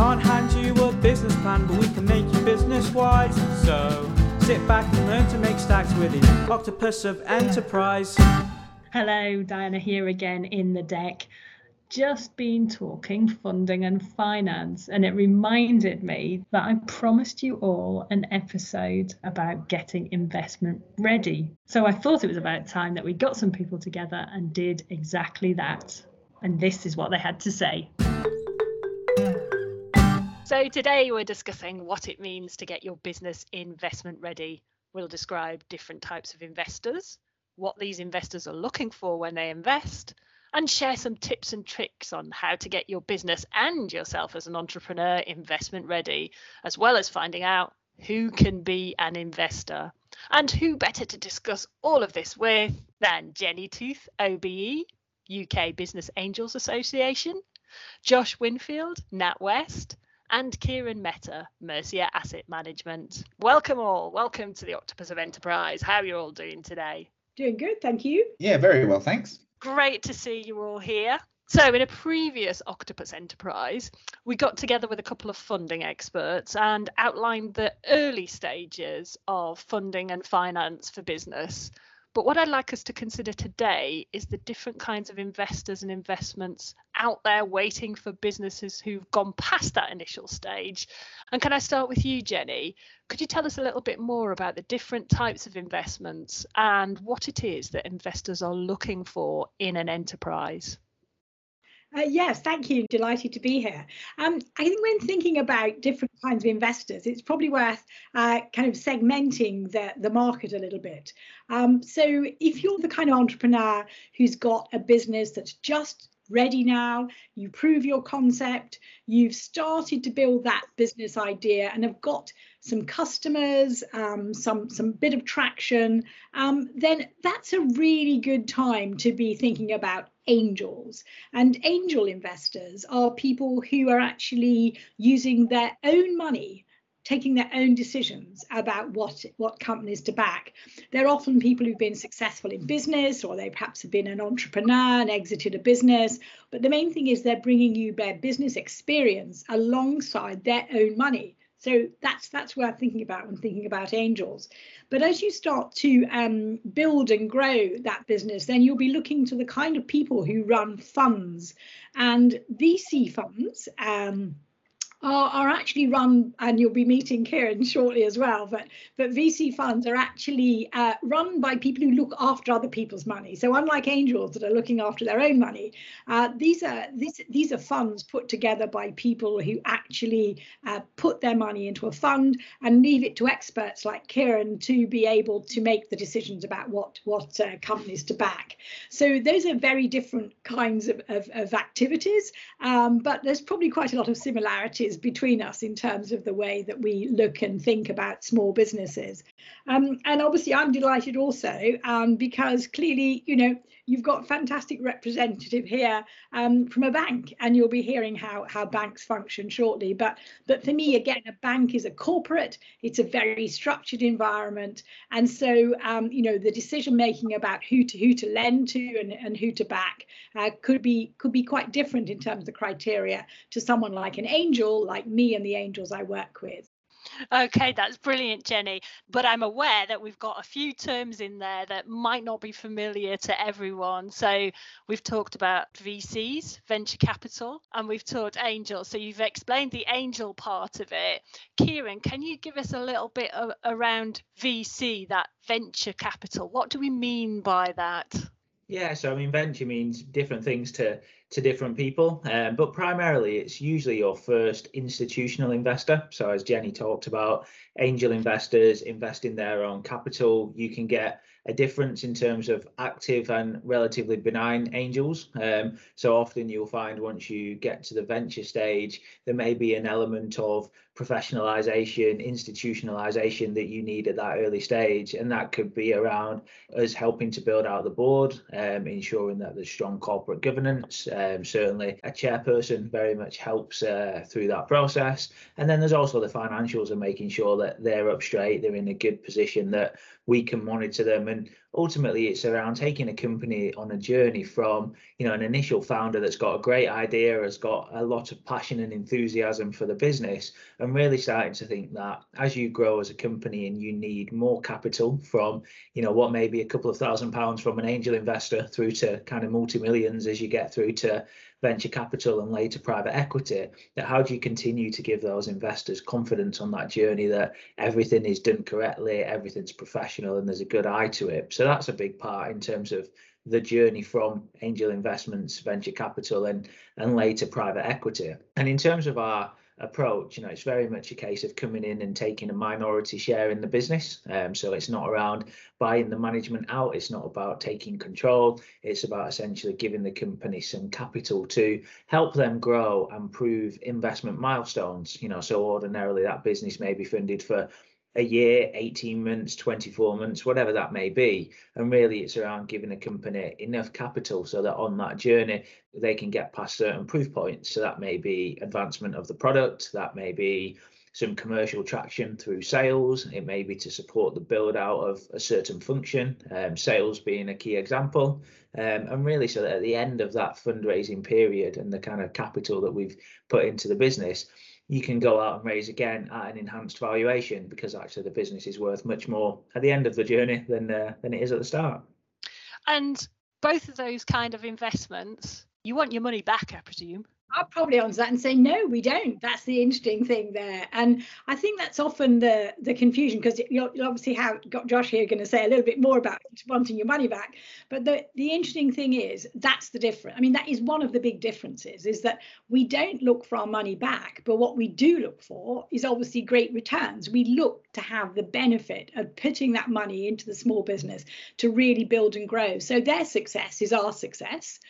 can't hand you a business plan, but we can make you business wise. So sit back and learn to make stacks with the octopus of enterprise. Hello, Diana here again in the deck. Just been talking funding and finance, and it reminded me that I promised you all an episode about getting investment ready. So I thought it was about time that we got some people together and did exactly that. And this is what they had to say. So today we're discussing what it means to get your business investment ready. We'll describe different types of investors, what these investors are looking for when they invest, and share some tips and tricks on how to get your business and yourself as an entrepreneur investment ready, as well as finding out who can be an investor. And who better to discuss all of this with than Jenny Tooth, OBE, UK Business Angels Association, Josh Winfield, NatWest, and Kiran Mehta, Mercia Asset Management. Welcome all. Welcome to the Octopus of Enterprise. How are you all doing today? Doing good, thank you. Yeah, very well, thanks. Great to see you all here. So, in a previous Octopus Enterprise, we got together with a couple of funding experts and outlined the early stages of funding and finance for business. But what I'd like us to consider today is the different kinds of investors and investments out there waiting for businesses who've gone past that initial stage. And can I start with you, Jenny? Could you tell us a little bit more about the different types of investments and what it is that investors are looking for in an enterprise? Uh, yes, thank you. Delighted to be here. Um, I think when thinking about different kinds of investors, it's probably worth uh, kind of segmenting the, the market a little bit. Um, so if you're the kind of entrepreneur who's got a business that's just ready now, you prove your concept, you've started to build that business idea and have got some customers, um, some some bit of traction, um, then that's a really good time to be thinking about angels. And angel investors are people who are actually using their own money taking their own decisions about what what companies to back. They're often people who've been successful in business, or they perhaps have been an entrepreneur and exited a business. But the main thing is they're bringing you their business experience alongside their own money. So that's that's worth thinking about when thinking about angels. But as you start to um, build and grow that business, then you'll be looking to the kind of people who run funds and VC funds. Um, are, are actually run, and you'll be meeting Kiran shortly as well, but, but VC funds are actually uh, run by people who look after other people's money. So unlike angels that are looking after their own money, uh, these are these, these are funds put together by people who actually uh, put their money into a fund and leave it to experts like Kiran to be able to make the decisions about what, what uh, companies to back. So those are very different kinds of, of, of activities, um, but there's probably quite a lot of similarities between us in terms of the way that we look and think about small businesses. Um, and obviously, I'm delighted also um, because clearly, you know, you've got fantastic representative here um, from a bank, and you'll be hearing how how banks function shortly. But but for me, again, a bank is a corporate. It's a very structured environment, and so um, you know the decision making about who to who to lend to and, and who to back uh, could be could be quite different in terms of the criteria to someone like an angel, like me and the angels I work with. Okay, that's brilliant, Jenny. But I'm aware that we've got a few terms in there that might not be familiar to everyone. So we've talked about VCs, venture capital, and we've talked angels. So you've explained the angel part of it. Kiran, can you give us a little bit of, around VC, that venture capital? What do we mean by that? Yeah, so I mean, venture means different things to to different people, um, but primarily it's usually your first institutional investor. So as Jenny talked about, angel investors investing their own capital. You can get a difference in terms of active and relatively benign angels. Um, so often you'll find once you get to the venture stage, there may be an element of professionalization, institutionalization that you need at that early stage. And that could be around us helping to build out the board, um, ensuring that there's strong corporate governance. Um, certainly, a chairperson very much helps uh, through that process. And then there's also the financials and making sure that they're up straight, they're in a good position, that we can monitor them. And ultimately it's around taking a company on a journey from you know an initial founder that's got a great idea has got a lot of passion and enthusiasm for the business and really starting to think that as you grow as a company and you need more capital from you know what may be a couple of thousand pounds from an angel investor through to kind of multi-millions as you get through to venture capital and later private equity that how do you continue to give those investors confidence on that journey that everything is done correctly everything's professional and there's a good eye to it? So that's a big part in terms of the journey from angel investments venture capital and and later private equity. And in terms of our approach you know it's very much a case of coming in and taking a minority share in the business. Um, so it's not around buying the management out. It's not about taking control. It's about essentially giving the company some capital to help them grow and prove investment milestones. You know so ordinarily that business may be funded for a year, 18 months, 24 months, whatever that may be. And really, it's around giving a company enough capital so that on that journey, they can get past certain proof points. So that may be advancement of the product, that may be some commercial traction through sales, it may be to support the build out of a certain function, um, sales being a key example. Um, and really, so that at the end of that fundraising period and the kind of capital that we've put into the business, you can go out and raise again at an enhanced valuation because actually the business is worth much more at the end of the journey than uh, than it is at the start. And both of those kind of investments, you want your money back, I presume. Probably answer that and say no, we don't. That's the interesting thing there, and I think that's often the the confusion because you'll obviously have got Josh here going to say a little bit more about wanting your money back. But the the interesting thing is that's the difference. I mean, that is one of the big differences is that we don't look for our money back, but what we do look for is obviously great returns. We look to have the benefit of putting that money into the small business to really build and grow. So their success is our success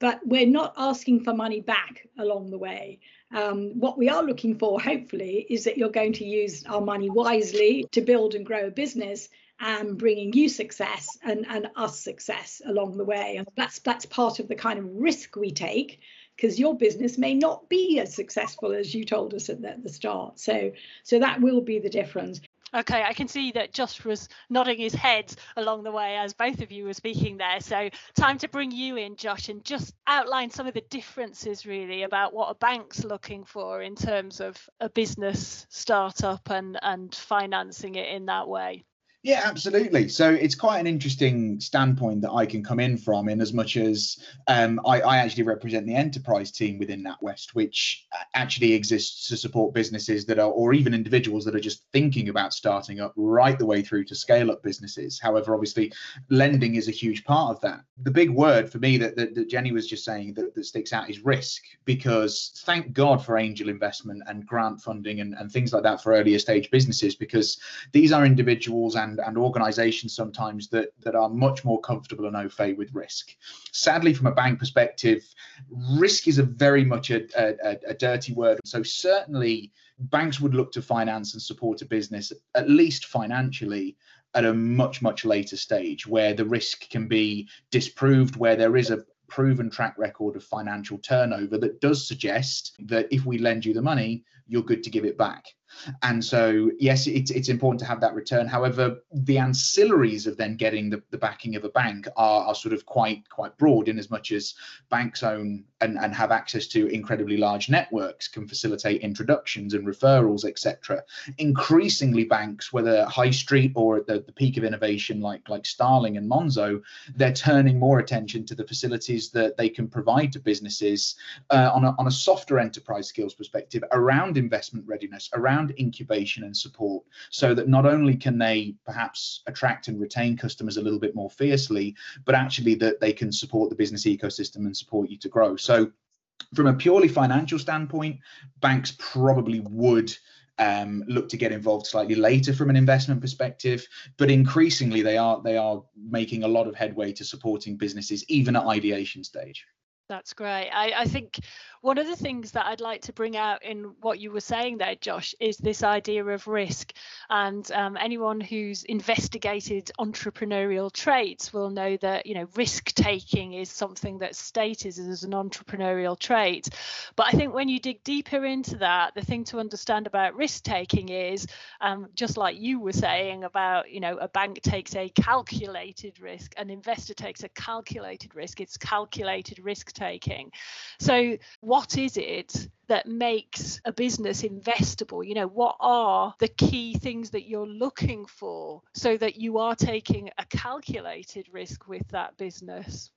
but we're not asking for money back along the way. Um, what we are looking for, hopefully, is that you're going to use our money wisely to build and grow a business and bringing you success and, and us success along the way. And that's that's part of the kind of risk we take because your business may not be as successful as you told us at the, at the start. So so that will be the difference. Okay, I can see that Josh was nodding his head along the way as both of you were speaking there. So, time to bring you in, Josh, and just outline some of the differences really about what a bank's looking for in terms of a business startup and, and financing it in that way. Yeah, absolutely. So it's quite an interesting standpoint that I can come in from, in as much as um, I, I, actually represent the enterprise team within NatWest, which actually exists to support businesses that are, or even individuals that are just thinking about starting up, right the way through to scale up businesses. However, obviously, lending is a huge part of that. The big word for me that, that, that Jenny was just saying that, that sticks out is risk, because thank God for angel investment and grant funding and, and things like that for earlier stage businesses, because these are individuals and and, and organizations sometimes that, that are much more comfortable and au fait with risk. Sadly, from a bank perspective, risk is a very much a, a, a dirty word. So certainly banks would look to finance and support a business, at least financially, at a much, much later stage where the risk can be disproved, where there is a proven track record of financial turnover that does suggest that if we lend you the money, you're good to give it back. And so, yes, it's, it's important to have that return. However, the ancillaries of then getting the, the backing of a bank are, are sort of quite quite broad in as much as banks own and, and have access to incredibly large networks, can facilitate introductions and referrals, etc. Increasingly, banks, whether high street or at the, the peak of innovation like, like Starling and Monzo, they're turning more attention to the facilities that they can provide to businesses uh, on, a, on a softer enterprise skills perspective around investment readiness, around around incubation and support so that not only can they perhaps attract and retain customers a little bit more fiercely, but actually that they can support the business ecosystem and support you to grow. So from a purely financial standpoint, banks probably would um, look to get involved slightly later from an investment perspective, but increasingly they are they are making a lot of headway to supporting businesses even at ideation stage. That's great. I, I, think one of the things that I'd like to bring out in what you were saying there, Josh, is this idea of risk. And um, anyone who's investigated entrepreneurial traits will know that you know risk taking is something that's stated as an entrepreneurial trait. But I think when you dig deeper into that, the thing to understand about risk taking is um, just like you were saying about you know a bank takes a calculated risk, an investor takes a calculated risk. It's calculated risk taking. So, what is it that makes a business investable? You know, what are the key things that you're looking for so that you are taking a calculated risk with that business?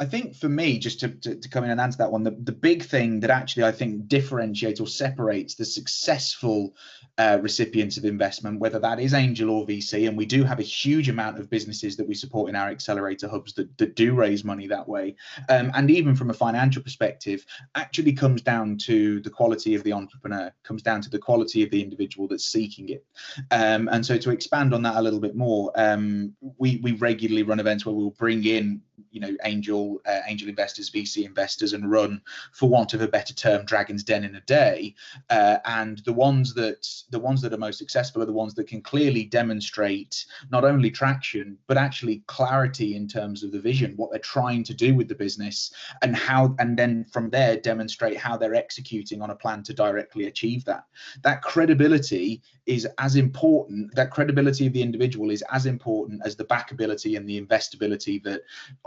I think for me, just to, to, to, come in and answer that one, the, the big thing that actually I think differentiates or separates the successful uh, recipients of investment, whether that is angel or VC, and we do have a huge amount of businesses that we support in our accelerator hubs that, that do raise money that way, um, and even from a financial perspective, actually comes down to the quality of the entrepreneur, comes down to the quality of the individual that's seeking it. Um, and so to expand on that a little bit more, um, we we regularly run events where we'll bring in you know angel uh, angel investors vc investors and run for want of a better term dragon's den in a day. Uh, and the ones that the ones that are most successful are the ones that can clearly demonstrate not only traction but actually clarity in terms of the vision what they're trying to do with the business and how and then from there demonstrate how they're executing on a plan to directly achieve that. That credibility is as important that credibility of the individual is as important as the backability and the investability that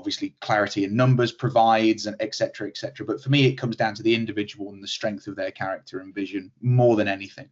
obviously clarity in numbers provides and etc etc but for me it comes down to the individual and the strength of their character and vision more than anything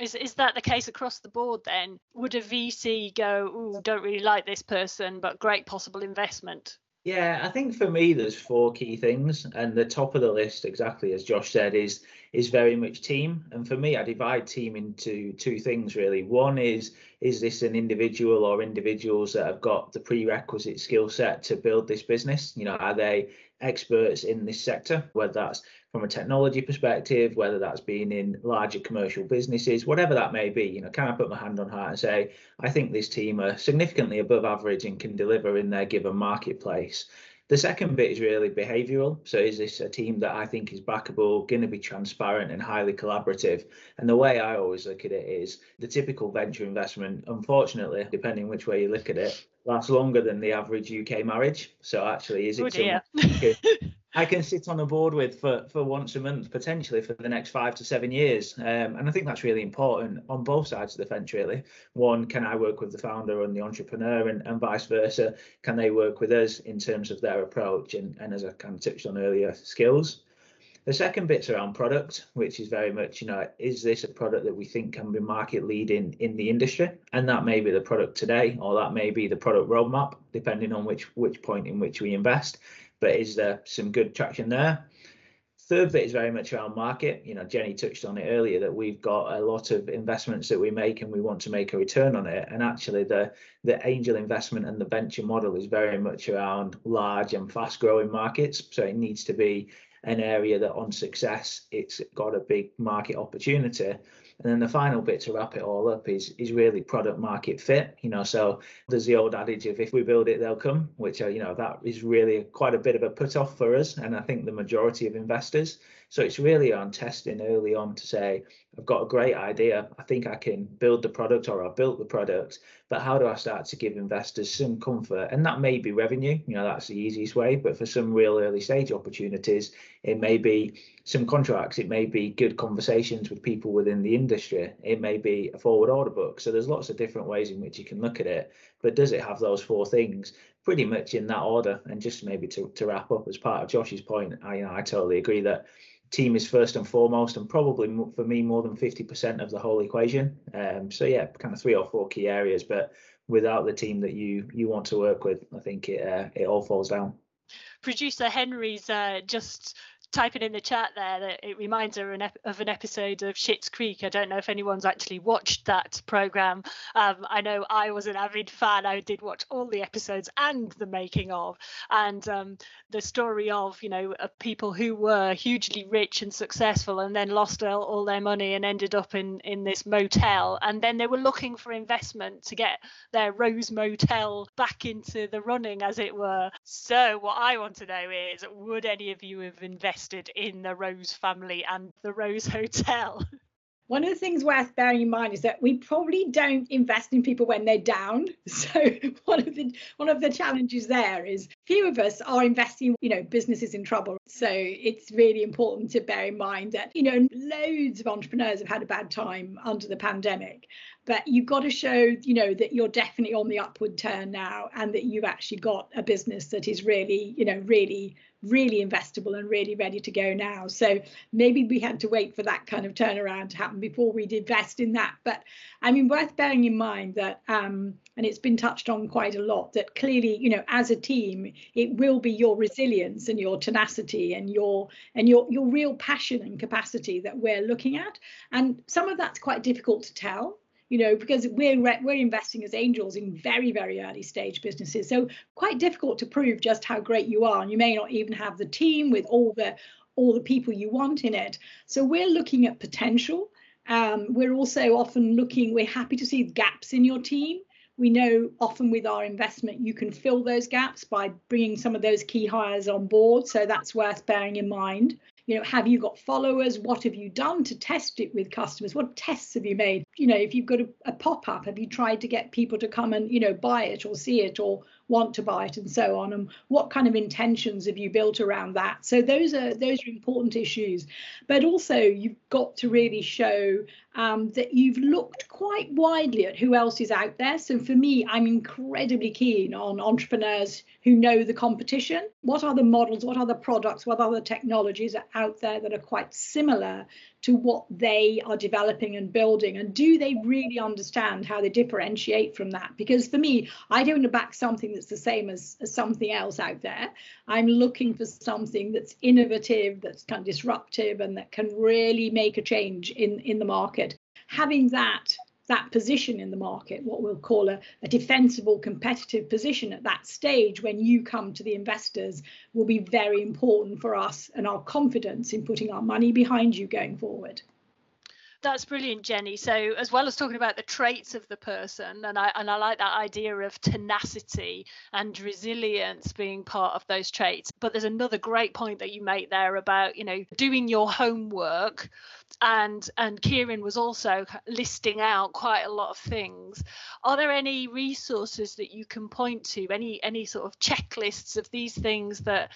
is, is that the case across the board then? Would a VC go, oh, don't really like this person, but great possible investment? Yeah, I think for me there's four key things, and the top of the list, exactly as Josh said, is is very much team. And for me, I divide team into two things really. One is is this an individual or individuals that have got the prerequisite skill set to build this business? You know, are they experts in this sector, whether that's from a technology perspective, whether that's been in larger commercial businesses, whatever that may be, you know, can I put my hand on heart and say, I think this team are significantly above average and can deliver in their given marketplace. The second bit is really behavioural. So, is this a team that I think is backable, going to be transparent and highly collaborative? And the way I always look at it is the typical venture investment, unfortunately, depending which way you look at it, lasts longer than the average UK marriage. So, actually, is it oh I can sit on a board with for, for once a month, potentially for the next five to seven years. Um, and I think that's really important on both sides of the fence, really. One, can I work with the founder and the entrepreneur, and, and vice versa? Can they work with us in terms of their approach and, and as I kind of touched on earlier, skills? The second bit's around product, which is very much, you know, is this a product that we think can be market leading in the industry? And that may be the product today, or that may be the product roadmap, depending on which which point in which we invest but is there some good traction there? Third bit is very much around market. You know, Jenny touched on it earlier that we've got a lot of investments that we make and we want to make a return on it. And actually, the the angel investment and the venture model is very much around large and fast growing markets. So it needs to be an area that on success it's got a big market opportunity and then the final bit to wrap it all up is is really product market fit. You know, so there's the old adage of if we build it, they'll come, which are, you know that is really quite a bit of a put off for us, and I think the majority of investors. So it's really on testing early on to say, I've got a great idea. I think I can build the product or I've built the product, but how do I start to give investors some comfort? And that may be revenue, you know, that's the easiest way. But for some real early stage opportunities, it may be some contracts, it may be good conversations with people within the industry, it may be a forward order book. So there's lots of different ways in which you can look at it. But does it have those four things? Pretty much in that order. And just maybe to, to wrap up as part of Josh's point, I, you know, I totally agree that team is first and foremost, and probably for me more than 50% of the whole equation. Um, so yeah, kind of three or four key areas, but without the team that you you want to work with, I think it uh, it all falls down. Producer Henry's uh, just typing in the chat there that it reminds her of an episode of Schitt's Creek. I don't know if anyone's actually watched that program. Um, I know I was an avid fan. I did watch all the episodes and the making of, and um, the story of you know of people who were hugely rich and successful and then lost all, all their money and ended up in in this motel, and then they were looking for investment to get their Rose Motel back into the running, as it were. So what I want to know is, would any of you have invested in the Rose family and the Rose Hotel? One of the things worth bearing in mind is that we probably don't invest in people when they're down. So one of the one of the challenges there is few of us are investing, you know, businesses in trouble. So it's really important to bear in mind that, you know, loads of entrepreneurs have had a bad time under the pandemic but you've got to show you know that you're definitely on the upward turn now and that you've actually got a business that is really you know really really investable and really ready to go now. So maybe we had to wait for that kind of turnaround to happen before we'd invest in that. But i mean worth bearing in mind that um and it's been touched on quite a lot that clearly you know as a team it will be your resilience and your tenacity and your and your your real passion and capacity that we're looking at. And some of that's quite difficult to tell you know, because we're we're investing as angels in very very early stage businesses, so quite difficult to prove just how great you are, and you may not even have the team with all the all the people you want in it. So we're looking at potential. Um, we're also often looking. We're happy to see gaps in your team. We know often with our investment, you can fill those gaps by bringing some of those key hires on board. So that's worth bearing in mind you know have you got followers? What have you done to test it with customers? What tests have you made? You know if you've got a, a pop-up have you tried to get people to come and you know buy it or see it or want to buy it and so on and what kind of intentions have you built around that? So those are those are important issues. But also you've got to really show um, that you've looked quite widely at who else is out there. So for me i'm incredibly keen on entrepreneurs who know the competition. What are the models? What are the products? What are the technologies are out there that are quite similar to what they are developing and building? And do they really understand how they differentiate from that? Because for me i don't want to back something that's the same as, as something else out there i'm looking for something that's innovative that's kind of disruptive and that can really make a change in in the market having that that position in the market, what we'll call a, a, defensible competitive position at that stage when you come to the investors, will be very important for us and our confidence in putting our money behind you going forward. That's brilliant, Jenny. So, as well as talking about the traits of the person, and I and I like that idea of tenacity and resilience being part of those traits. But there's another great point that you make there about you know doing your homework, and and Kiran was also listing out quite a lot of things. Are there any resources that you can point to? Any any sort of checklists of these things that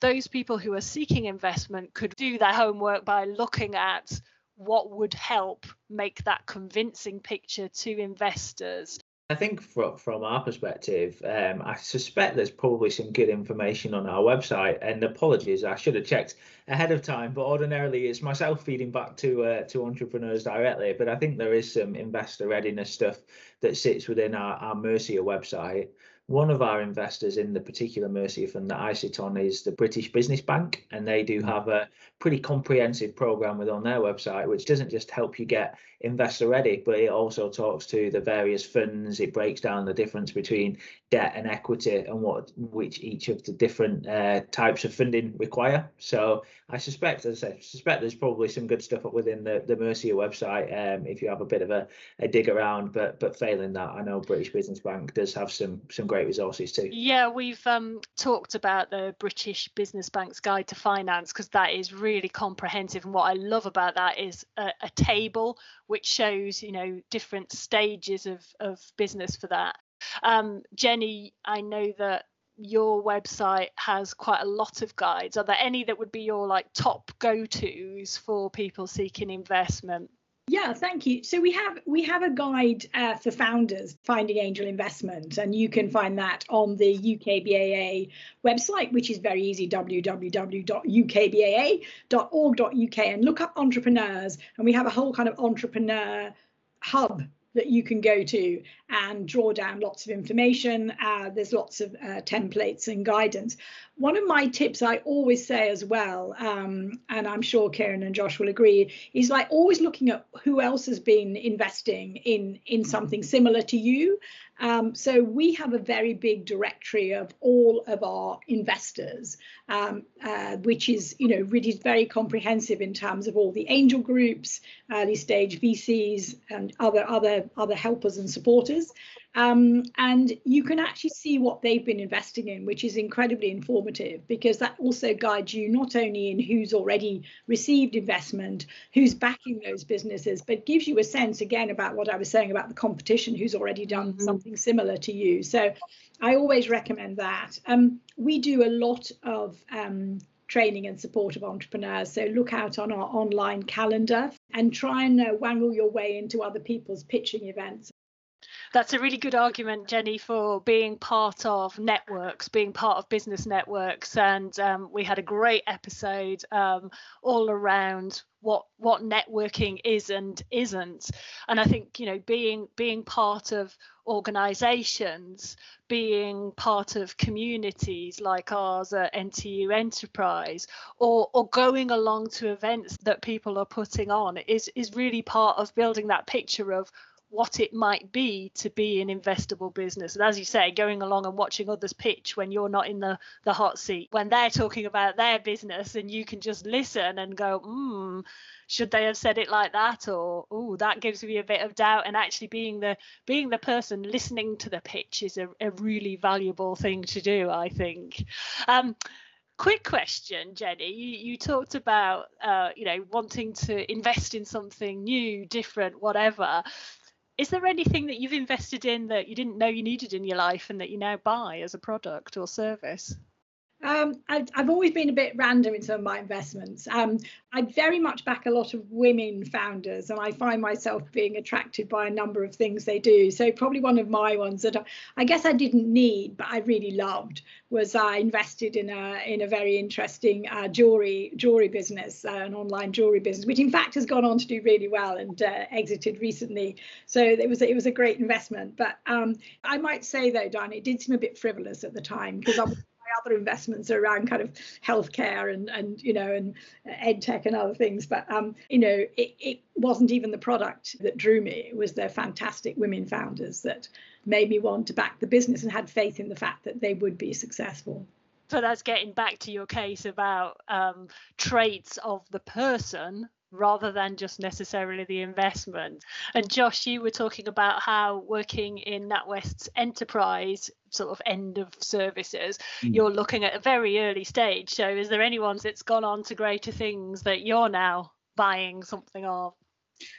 those people who are seeking investment could do their homework by looking at what would help make that convincing picture to investors? I think from, from our perspective, um, I suspect there's probably some good information on our website. And apologies, I should have checked ahead of time. But ordinarily, it's myself feeding back to uh, to entrepreneurs directly. But I think there is some investor readiness stuff that sits within our, our Mercia website. One of our investors in the particular Mercia fund that I sit on is the British Business Bank, and they do mm-hmm. have a pretty comprehensive program within their website, which doesn't just help you get investor ready, but it also talks to the various funds. It breaks down the difference between debt and equity and what which each of the different uh, types of funding require. So I suspect, as I said, suspect there's probably some good stuff up within the, the Mercia website um, if you have a bit of a, a dig around. But but failing that, I know British Business Bank does have some some great resources too. Yeah, we've um, talked about the British Business Bank's Guide to Finance because that is really comprehensive. And what I love about that is a, a table which shows you know different stages of of business for that um, Jenny, I know that your website has quite a lot of guides. Are there any that would be your like top go-tos for people seeking investment? Yeah, thank you. So we have we have a guide uh, for founders finding angel investment, and you can find that on the UKBAA website, which is very easy: www.ukbaa.org.uk, and look up entrepreneurs. And we have a whole kind of entrepreneur hub that you can go to and draw down lots of information. Uh, there's lots of uh, templates and guidance. one of my tips I always say as well, um, and I'm sure Kiran and Josh will agree, is like always looking at who else has been investing in in something similar to you. Um, so we have a very big directory of all of our investors, um, uh, which is, you know, really very comprehensive in terms of all the angel groups, early stage VCs, and other other other helpers and supporters. Um, and you can actually see what they've been investing in, which is incredibly informative because that also guides you not only in who's already received investment, who's backing those businesses, but gives you a sense again about what I was saying about the competition, who's already done mm-hmm. something similar to you. So I always recommend that. Um, we do a lot of um, training and support of entrepreneurs. So look out on our online calendar and try and uh, wangle your way into other people's pitching events that's a really good argument, Jenny, for being part of networks, being part of business networks. And um, we had a great episode um, all around what what networking is and isn't. And I think you know being being part of organizations being part of communities like ours at NTU Enterprise or or going along to events that people are putting on is is really part of building that picture of what it might be to be an investable business. And as you say, going along and watching others pitch when you're not in the, the hot seat, when they're talking about their business and you can just listen and go, hmm, should they have said it like that? Or oh, that gives me a bit of doubt. And actually being the being the person listening to the pitch is a, a really valuable thing to do, I think. Um, quick question jenny you, you talked about uh, you know wanting to invest in something new different whatever is there anything that you've invested in that you didn't know you needed in your life and that you now buy as a product or service? Um, I've, I've, always been a bit random in some of my investments. Um, I very much back a lot of women founders, and I find myself being attracted by a number of things they do. So probably one of my ones that I, I guess I didn't need, but I really loved, was I invested in a in a very interesting uh, jewelry jewelry business, uh, an online jewelry business, which in fact has gone on to do really well and uh, exited recently. So it was it was a great investment. But um, I might say though, Diane, it did seem a bit frivolous at the time because I was other investments are around kind of healthcare and and you know and ed tech and other things. But um you know it, it wasn't even the product that drew me. It was their fantastic women founders that made me want to back the business and had faith in the fact that they would be successful. So that's getting back to your case about um, traits of the person rather than just necessarily the investment. And Josh, you were talking about how working in NatWest's enterprise sort of end of services, mm. you're looking at a very early stage. So is there anyone that's gone on to greater things that you're now buying something of?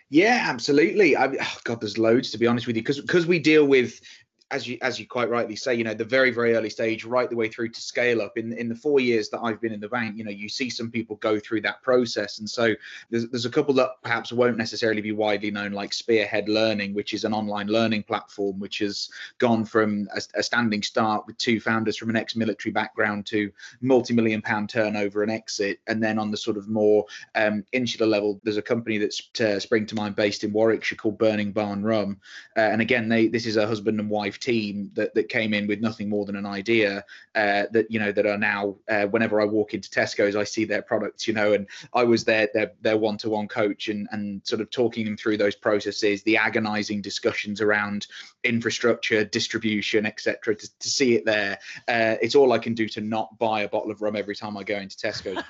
Yeah, absolutely. I, oh God, there's loads to be honest with you, because because we deal with as you as you quite rightly say, you know, the very very early stage, right the way through to scale up. In in the four years that I've been in the bank, you know, you see some people go through that process, and so there's there's a couple that perhaps won't necessarily be widely known, like Spearhead Learning, which is an online learning platform, which has gone from a, a standing start with two founders from an ex-military background to multi-million pound turnover and exit, and then on the sort of more um, insular level, there's a company that's to spring to mind based in Warwickshire called Burning Barn Rum, uh, and again, they this is a husband and wife team that, that came in with nothing more than an idea uh, that you know that are now uh, whenever I walk into Tesco's I see their products you know and I was their their their one-to-one coach and and sort of talking them through those processes the agonizing discussions around infrastructure distribution etc to, to see it there uh, it's all I can do to not buy a bottle of rum every time I go into Tesco.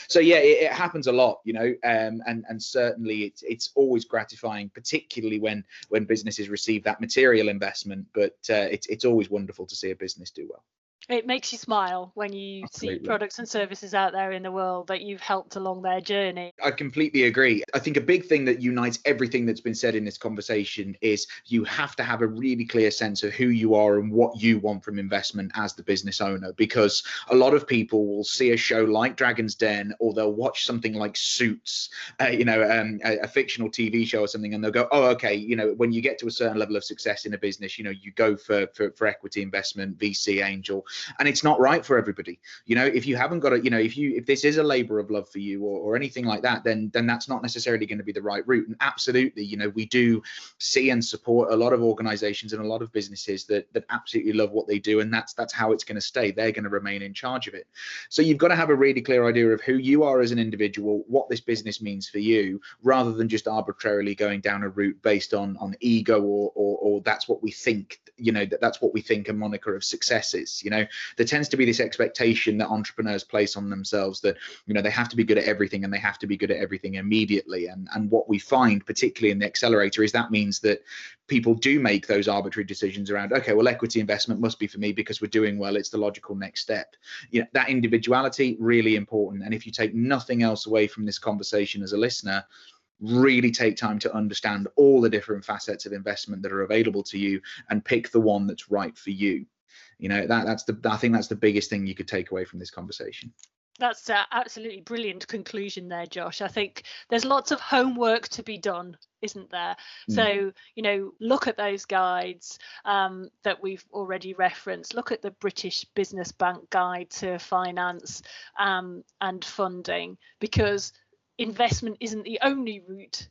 so yeah it, it, happens a lot you know um, and and certainly it's it's always gratifying particularly when when businesses receive that material investment but uh, it's it's always wonderful to see a business do well it makes you smile when you Absolutely. see products and services out there in the world that you've helped along their journey. I completely agree. I think a big thing that unites everything that's been said in this conversation is you have to have a really clear sense of who you are and what you want from investment as the business owner. Because a lot of people will see a show like Dragon's Den or they'll watch something like Suits, uh, you know, um, a, a fictional TV show or something, and they'll go, oh, okay, you know, when you get to a certain level of success in a business, you know, you go for, for, for equity investment, VC, angel and it's not right for everybody. You know if you haven't got a you know if you if this is a labor of love for you or, or anything like that then then that's not necessarily going to be the right route. And absolutely you know we do see and support a lot of organizations and a lot of businesses that that absolutely love what they do and that's that's how it's going to stay. They're going to remain in charge of it. So you've got to have a really clear idea of who you are as an individual what this business means for you rather than just arbitrarily going down a route based on on ego or or, or that's what we think you know that that's what we think a moniker of success is you know there tends to be this expectation that entrepreneurs place on themselves that you know they have to be good at everything and they have to be good at everything immediately. And and what we find particularly in the accelerator is that means that people do make those arbitrary decisions around okay well equity investment must be for me because we're doing well. It's the logical next step. You know that individuality really important. And if you take nothing else away from this conversation as a listener really take time to understand all the different facets of investment that are available to you and pick the one that's right for you you know that that's the i think that's the biggest thing you could take away from this conversation. That's uh, absolutely brilliant conclusion there josh. I think there's lots of homework to be done isn't there? Mm. so you know look at those guides um, that we've already referenced. Look at the british business bank guide to finance um, and funding because investment isn't the only route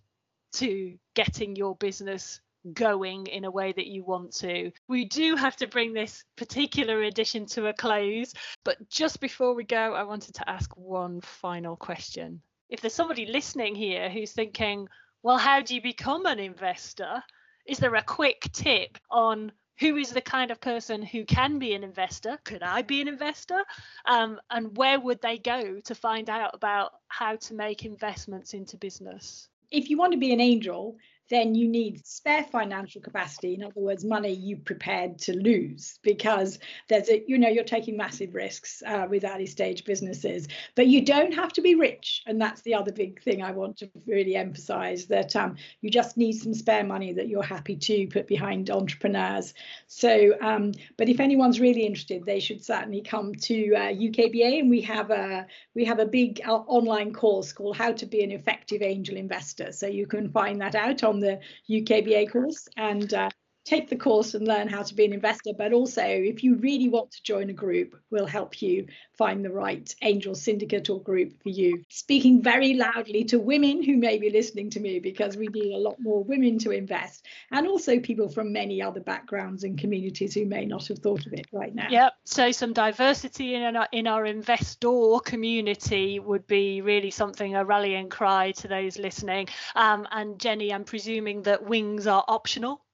to getting your business going in a way that you want to. We do have to bring this particular edition to a close, but just before we go, I wanted to ask one final question. If there's somebody listening here who's thinking, well, how do you become an investor? Is there a quick tip on who is the kind of person who can be an investor? Could I be an investor? Um, and where would they go to find out about how to make investments into business? If you want to be an angel, then you need spare financial capacity. In other words money you prepared to lose because there's a you know you're taking massive risks uh, with early stage businesses but you don't have to be rich. And that's the other big thing i want to really emphasize that um, you just need some spare money that you're happy to put behind entrepreneurs. So um, but if anyone's really interested they should certainly come to uh, ukba and we have a we have a big uh, online course called how to be an effective angel investor. So you can find that out on the UKBA course and uh, take the course and learn how to be an investor. But also, if you really want to join a group, we'll help you find the right angel syndicate or group for you. Speaking very loudly to women who may be listening to me because we need a lot more women to invest and also people from many other backgrounds and communities who may not have thought of it right now. Yep. So some diversity in our in our investor community would be really something a rallying cry to those listening. Um, and Jenny, I'm presuming that wings are optional.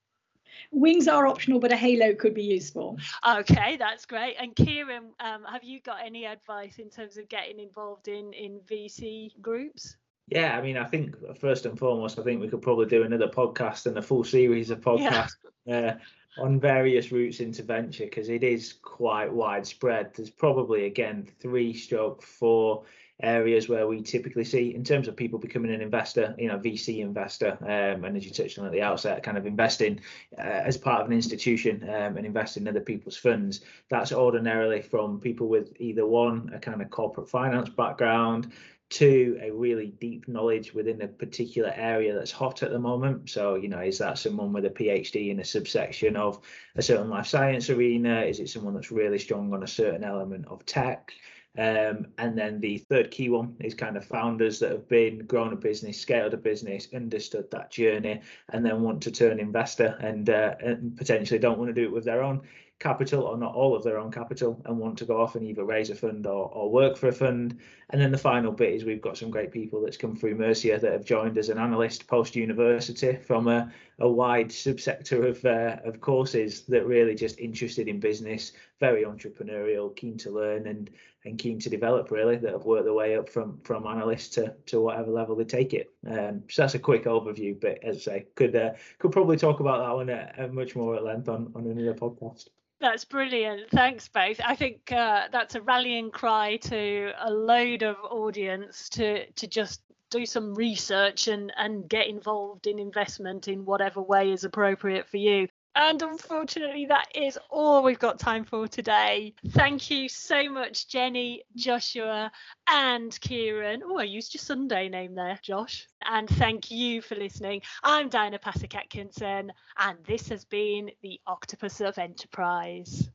Wings are optional, but a halo could be useful. Okay, that's great. And Kiran, um, have you got any advice in terms of getting involved in in VC groups? Yeah, I mean, I think first and foremost, I think we could probably do another podcast and a full series of podcasts yeah. uh, on various routes into venture because it is quite widespread. There's probably again three stroke four areas where we typically see in terms of people becoming an investor, you know, VC investor, um, and as you touched on at the outset, kind of investing uh, as part of an institution um, and investing in other people's funds. That's ordinarily from people with either one, a kind of corporate finance background, two, a really deep knowledge within a particular area that's hot at the moment. So, you know, is that someone with a PhD in a subsection of a certain life science arena? Is it someone that's really strong on a certain element of tech? Um, and then the third key one is kind of founders that have been grown a business, scaled a business, understood that journey, and then want to turn investor and, uh, and potentially don't want to do it with their own capital or not all of their own capital and want to go off and either raise a fund or, or work for a fund. And then the final bit is we've got some great people that's come through Mercia that have joined as an analyst post university from a, a wide subsector of uh, of courses that really just interested in business, very entrepreneurial, keen to learn and and keen to develop really that have worked their way up from from analyst to to whatever level they take it. Um, so that's a quick overview, but as I say, could uh, could probably talk about that one much more at length on on another podcast. That's brilliant. Thanks, both. I think uh, that's a rallying cry to a load of audience to to just do some research and and get involved in investment in whatever way is appropriate for you. And unfortunately, that is all we've got time for today. Thank you so much, Jenny, Joshua, and Kiran. Oh, I used your Sunday name there, Josh. And thank you for listening. I'm Diana Pasek Atkinson, and this has been the Octopus of Enterprise.